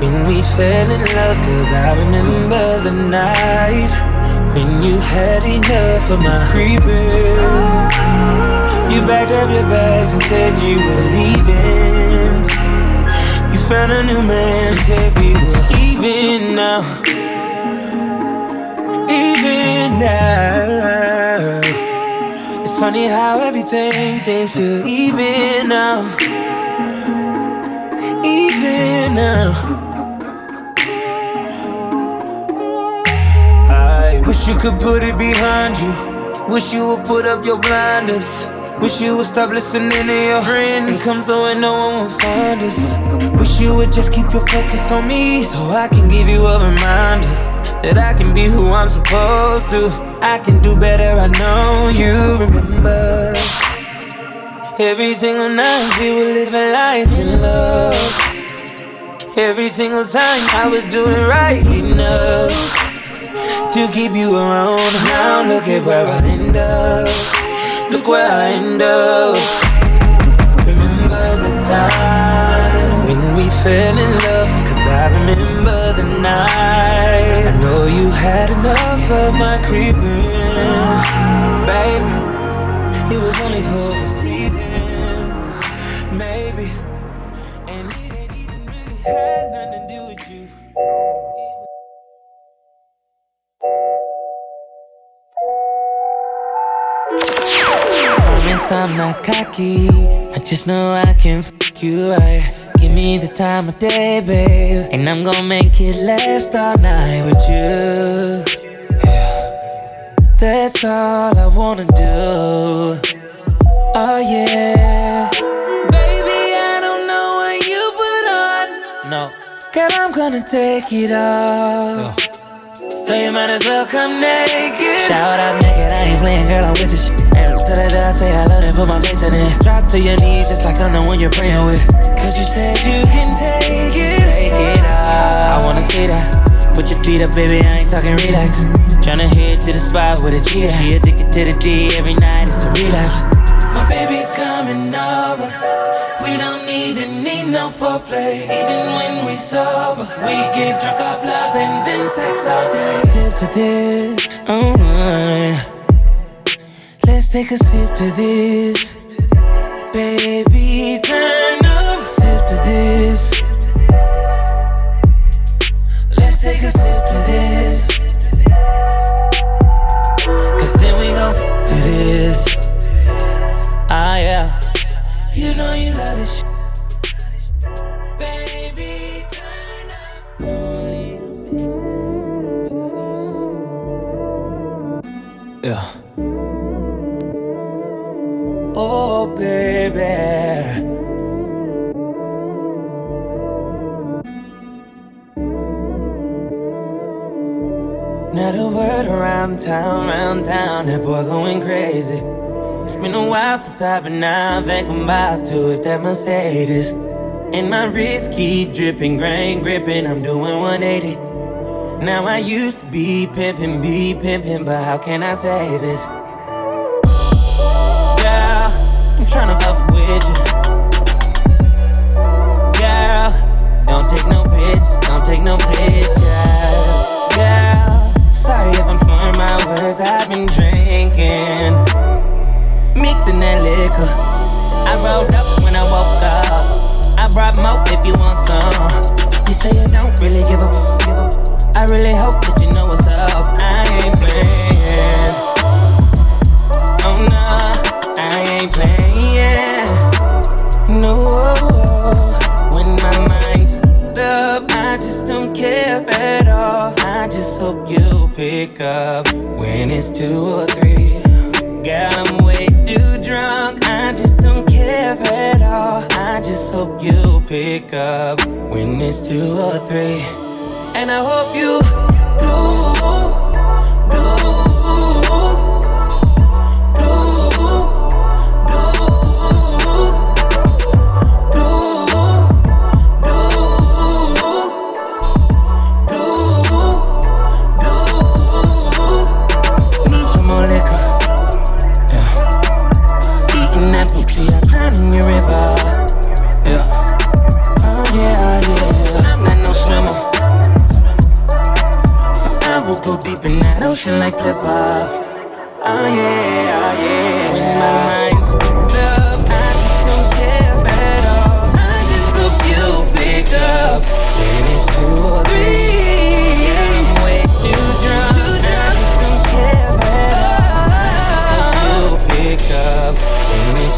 when we fell in love? Cause I remember the night when you had enough of my creeping. You backed up your bags and said you were leaving. You found a new man, said we were even now. Now. It's funny how everything seems to even now. Even now. I wish you could put it behind you. Wish you would put up your blinders. Wish you would stop listening to your friends and come so and no one will find us. Wish you would just keep your focus on me so I can give you a reminder that I can be who I'm supposed to. I can do better, I know you remember. Every single night we were living life in love. Every single time I was doing right enough to keep you around. Now look at where I end up. Look where I end up. Remember the time when we fell in love? Cause I remember the night. I know you had enough of my creeping. Baby, it was only for a season. Maybe. And it ain't even really had nothing to do with you. Promise I'm not cocky. I just know I can fuck you right. Me the time of day, babe. And I'm gonna make it last all night with you. Yeah. That's all I wanna do. Oh, yeah. Baby, I don't know what you put on. No. Girl, I'm gonna take it off. So you might as well come naked. Shout out naked, I ain't playing, girl, I'm with the shit. The dog, say I love it, put my face in it. Drop to your knees, just like I'm the one you're praying with. Cause you said you can take it, take it off. I wanna see that. Put your feet up, baby, I ain't talking relax. Tryna head to the spot with a G. at. She addicted to the D every night, it's a relapse. My baby's coming over. We don't even need no foreplay. Even when we sober, we get drunk off love and then sex all day. Sip to this, oh my. Take a sip to this, baby. Now a word around town, around town, that boy going crazy. It's been a while since I've been out, think I'm about to hit that Mercedes. And my wrist keep dripping, grain gripping, I'm doing 180. Now I used to be pimping, be pimping, but how can I say this? Girl, I'm tryna puff with you. Girl, don't take no pictures, don't take no pictures. Sorry if I'm slurring my words, I've been drinking mixing that liquor. I rolled up when I woke up. I brought more if you want some. You say you don't really give a f- give a. I really hope that you know what's up. I ain't playing. Oh no, I ain't playing. No, when my mind's I just hope you pick up when it's two or three. Girl, I'm way too drunk. I just don't care at all. I just hope you pick up when it's two or three. And I hope you do, I'm your river. Yeah. Oh yeah, oh yeah. I'm not no swimmer. I will go deep in that ocean like flipper. Oh yeah, oh yeah. When my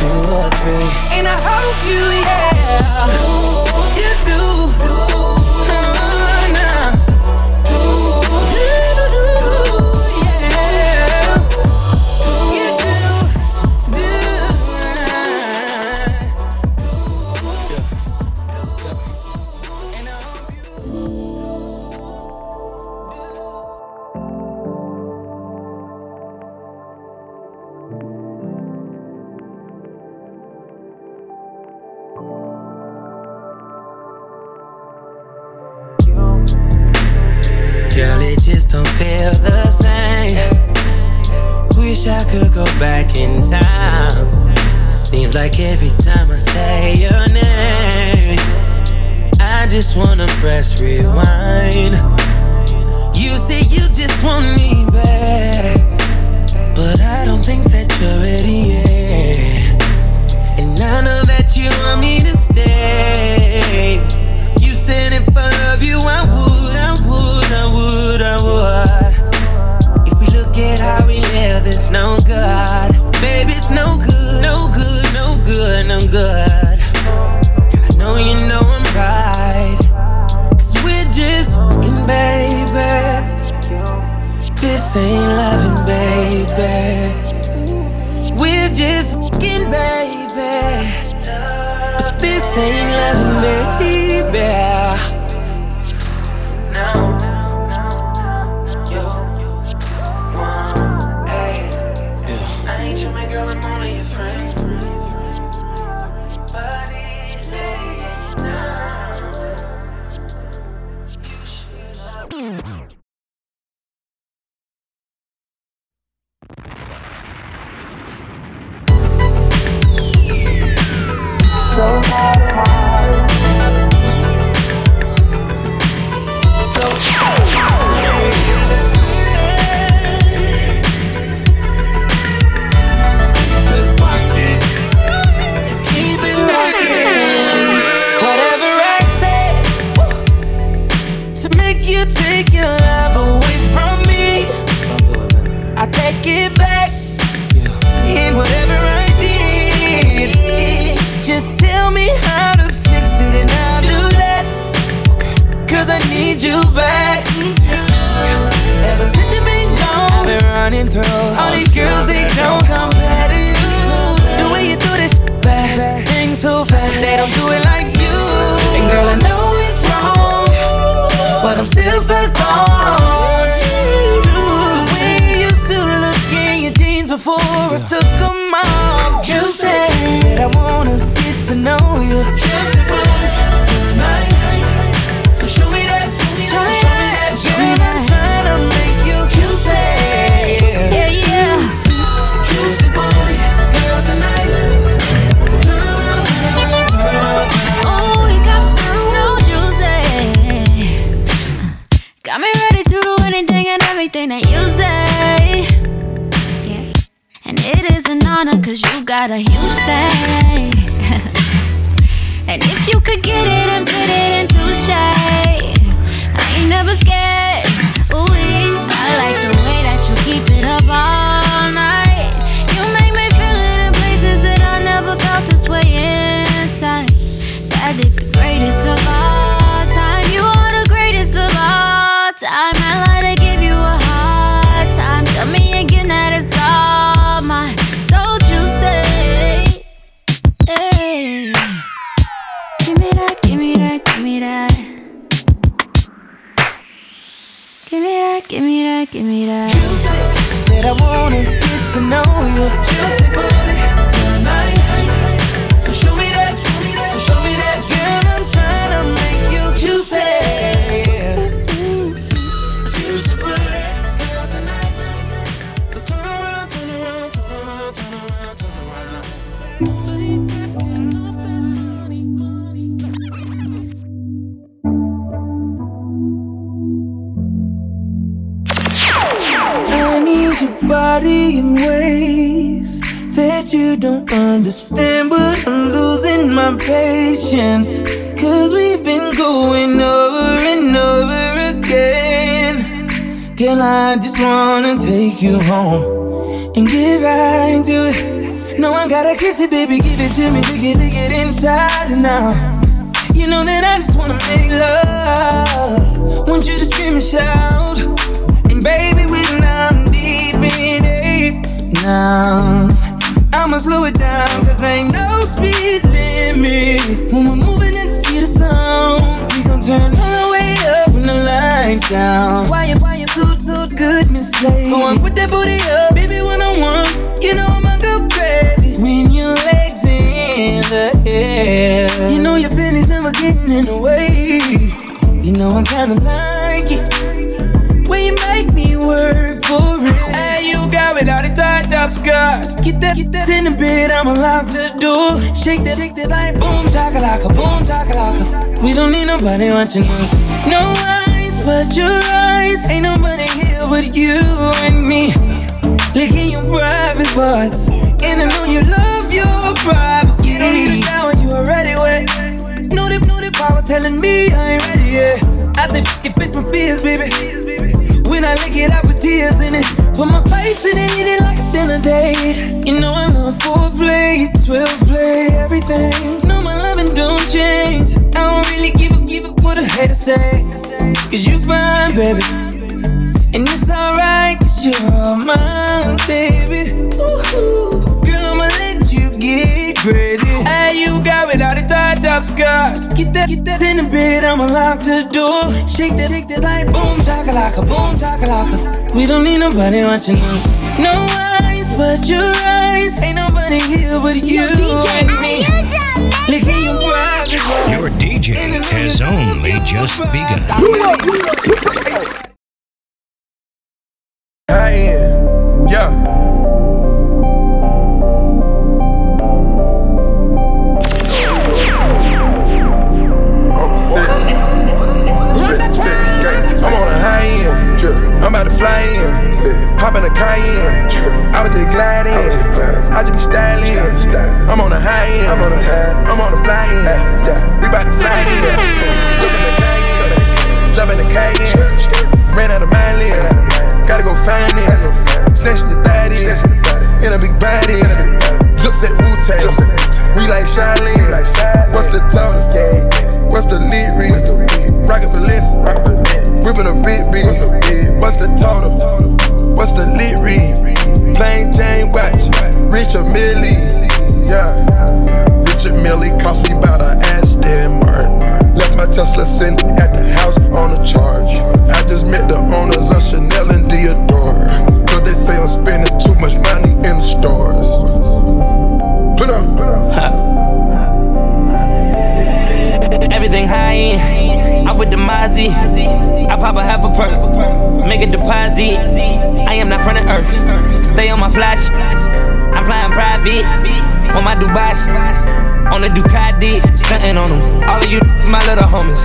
two or three. And I hope you, yeah. saying love me. A huge thing. and if you could get it. you don't understand, but I'm losing my we've been going over and over again. Girl, I just wanna take you home and get right into it. No, I gotta kiss it, baby, give it to me, dig it, dig it inside out. You know that I just wanna make love. Want you to scream and shout. And baby, we're now deep in it now. I'ma slow it down, cause ain't no speed limit. When we're moving at the speed of sound, we gon' turn all the way up when the lights down. Why you, why you, too, too goodness sake. Go on, put that booty up, baby, when I want. You know Go crazy when your legs in the air. You know your pennies never getting in the way. You know I kinda like it when you make me work for it. Hey, you got it all the tied up skirt. Get that, get that in the bed, I'ma lock the door. Shake that, shake that like boom, chakalaka, boom, chakalaka. We don't need nobody watching us. No eyes but your eyes. Ain't nobody here but you and me. Licking your private parts. And I know you love your privacy. You don't need a shower, you already wet. Know the, know the power telling me I ain't ready yet. I say, it fits my fears, baby. When I lick it, I put tears in it. Put my face in it, eat it like a dinner date. You know I love foreplay, 12 play, everything. No, my loving don't change. I don't really give a give a what a hater say. Cause you fine, baby. A tied up skirt. Get that, get that in the bed, I'ma lock the door. Shake that, shake that like boom, chakalaka, boom, chakalaka. We don't need nobody watching us. No eyes but your eyes. Ain't nobody here but you and me. Licking your private parts. Your DJ has only just begun. High end, yeah. Fly in. Hop in a Cayenne. I was just gliding. I just be styling. I'm on a high end. I'm on a high. I'm on a fly in. We about to fly in. Jump in the Cayenne. Jump in the Cayenne. Ran out of mileage. Gotta go find it. Snatch the daddy. In a big body. Drips at Wu Tang. We like Shaolin. Make a deposit. I am not from the earth. Stay on my flash. I'm flying private. On my Dubai. On the Ducati. Stunting on them. All of you my little homies.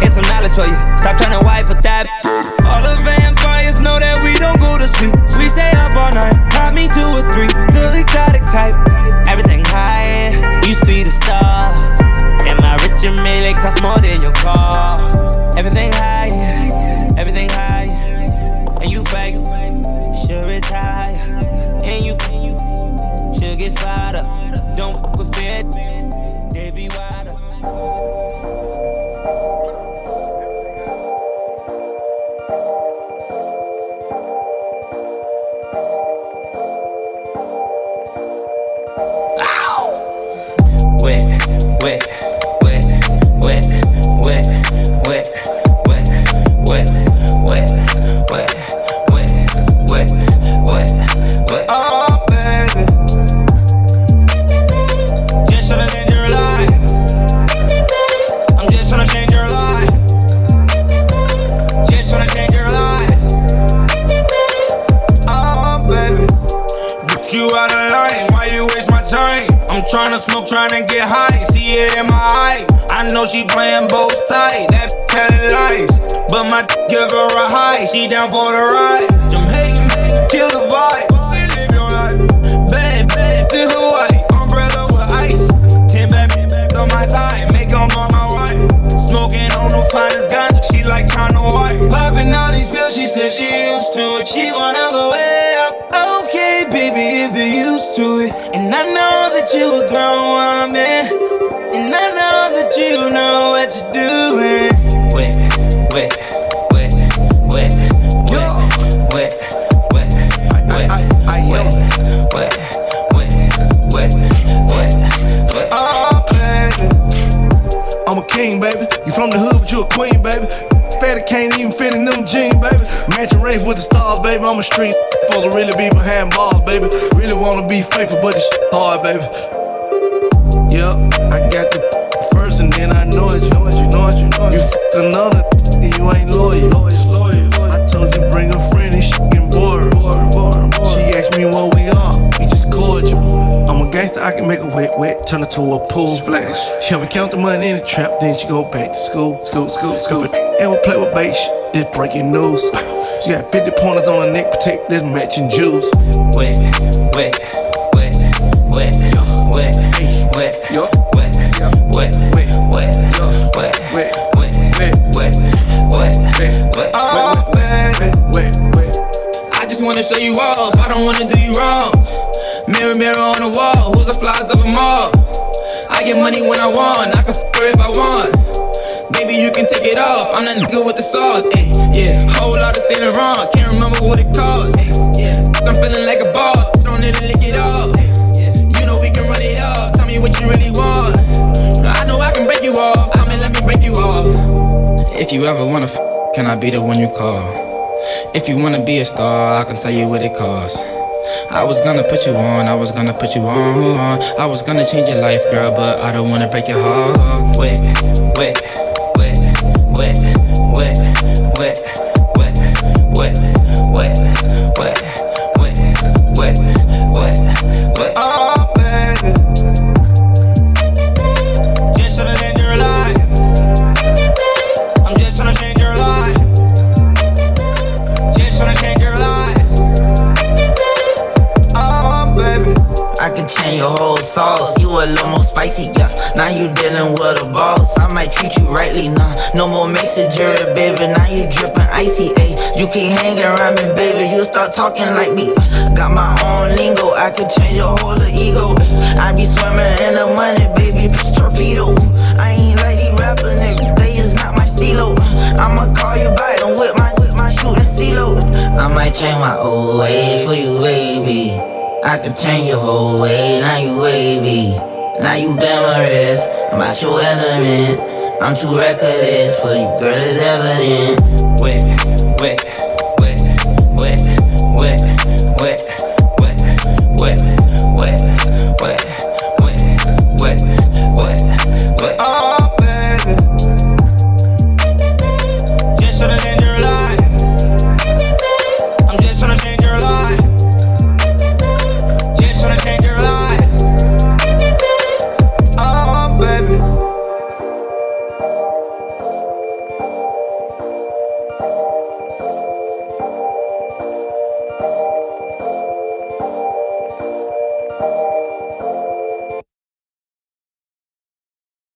Here's some knowledge for you. Stop trying to wipe a that. All the vampires know that we don't go to sleep. We stay up all night. Pop me two or three. Little exotic type. Everything high. You see the stars. And my Richard Mille cost more than your car. Everything high, everything high. And you fake, should retire. And you should get fired up. Don't fuck with it, Trying to smoke, trying to get high. See it in my eye. I know she playing both sides. That telling lies. But my give her a high. She down for the ride. Them hating, kill the vibe. Live your life. Bad, bad, this Hawaii. Umbrella with ice. Ten bad, bad on my side. Make on my wife. Smoking on the finest ganja. She like China White. Popping all these pills. She said she used to it. She wanna go way up. Okay, baby, if you're used to it. And I know you a grown woman, and I know that you know what you're doing. Wait, wait, wait, wait, wait, wet, wait, wait, wait, wet, wet, wet, wet, wait, wait, wait, I'm a king, baby. You from the hood, but you a queen, baby. Fatty can't even fit in them jeans, baby. Matching race with the stars, baby. I'm a street for to really be behind bars, baby. Really wanna be faithful, but it's hard, baby. Yep, I got the first and then I know it. You know it, you know it, you know it. You fuck another, turn it to a pool. Splash. She help me count the money in the trap, then she go back to school, school, school, school. If I ever play with bait, it's breaking news. She got 50 pointers on her neck, protect this matching jewels. Wet, wet, wet, wet, wet, wet, wet, Yup. wet, wet, wet, wet, wet, Wet. wet. Oh. Wet, wet. I just wanna show you off, I don't wanna do you wrong. Mirror, mirror on the wall, who's the flies of them all? I get money when I want, I can f her if I want. Baby, you can take it off, I'm that nigga with the sauce, ayy, yeah. Whole lot of Saint Laurent, can't remember what it cost, ayy, yeah. I'm feeling like a ball, don't need to lick it off, ayy, yeah. You know we can run it up, tell me what you really want. I know I can break you off, I mean, let me break you off. If you ever wanna f, can I be the one you call? If you wanna be a star, I can tell you what it costs. I was gonna put you on, I was gonna put you on. I was gonna change your life, girl, but I don't wanna break your heart. Wet, wet, wet, wet, Messenger, baby. Now you dripping icy, ayy. You keep hanging around me, baby. You start talking like me. Got my own lingo. I could change your whole ego. I be swimming in the money, baby. Torpedo. I ain't like these rappers, nigga. They is not my stilo. I'ma call you back and whip my whip my shooting CeeLo. I might change my old ways for you, baby. I can change your whole way, now you wavy. Now you glamorous, I'm about your element. I'm too reckless for you, girl, it's evident. wet, wet,